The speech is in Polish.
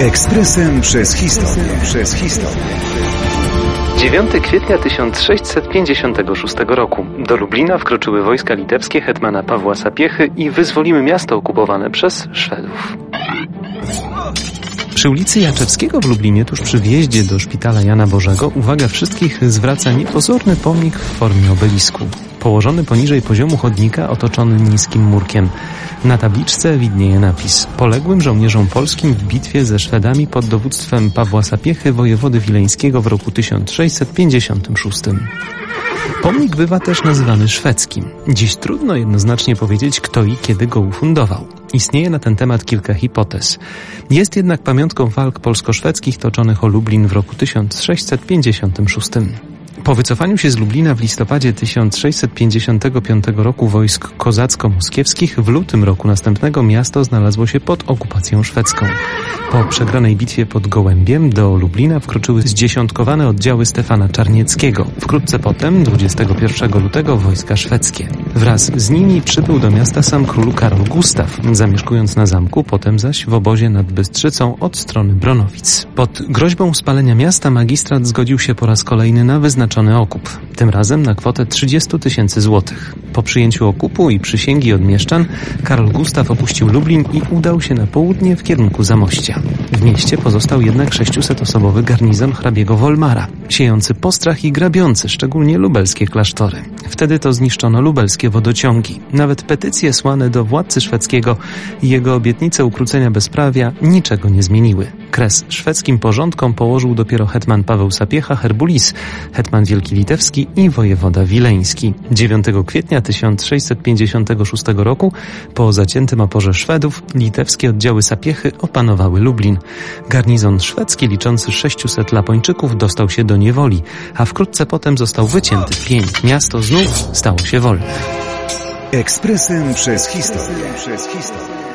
Ekspresem przez historię. Przez historię. 9 kwietnia 1656 roku do Lublina wkroczyły wojska litewskie hetmana Pawła Sapiechy i wyzwoliły miasto okupowane przez Szwedów. Przy ulicy Jaczewskiego w Lublinie, tuż przy wjeździe do szpitala Jana Bożego, uwaga wszystkich zwraca niepozorny pomnik w formie obelisku. Położony poniżej poziomu chodnika, otoczony niskim murkiem. Na tabliczce widnieje napis Poległym żołnierzom polskim w bitwie ze Szwedami pod dowództwem Pawła Sapiechy, wojewody wileńskiego w roku 1656. Pomnik bywa też nazywany szwedzkim. Dziś trudno jednoznacznie powiedzieć, kto i kiedy go ufundował. Istnieje na ten temat kilka hipotez. Jest jednak pamiątką walk polsko-szwedzkich toczonych o Lublin w roku 1656. Po wycofaniu się z Lublina w listopadzie 1655 roku wojsk kozacko-moskiewskich w lutym roku następnego miasto znalazło się pod okupacją szwedzką. Po przegranej bitwie pod Gołębiem do Lublina wkroczyły zdziesiątkowane oddziały Stefana Czarnieckiego. Wkrótce potem, 21 lutego, wojska szwedzkie. Wraz z nimi przybył do miasta sam król Karol Gustaw, zamieszkując na zamku, potem zaś w obozie nad Bystrzycą od strony Bronowic. Pod groźbą spalenia miasta magistrat zgodził się po raz kolejny na wyznaczony okup, tym razem na kwotę 30 tysięcy złotych. Po przyjęciu okupu i przysięgi od mieszczan, Karol Gustaw opuścił Lublin i udał się na południe w kierunku Zamościa. W mieście pozostał jednak 600-osobowy garnizon hrabiego Wolmara, siejący postrach i grabiący szczególnie lubelskie klasztory. Wtedy to zniszczono lubelskie wodociągi. Nawet petycje słane do władcy szwedzkiego i jego obietnice ukrócenia bezprawia niczego nie zmieniły. Kres szwedzkim porządkom położył dopiero hetman Paweł Sapiecha Herbulis, hetman Wielki Litewski i wojewoda wileński. 9 kwietnia 1656 roku po zaciętym oporze Szwedów litewskie oddziały Sapiechy opanowały Lublin. Garnizon szwedzki liczący 600 Lapończyków dostał się do niewoli, a wkrótce potem został wycięty pień. Miasto znów stało się wolne. Ekspresem przez historię. Przez historię.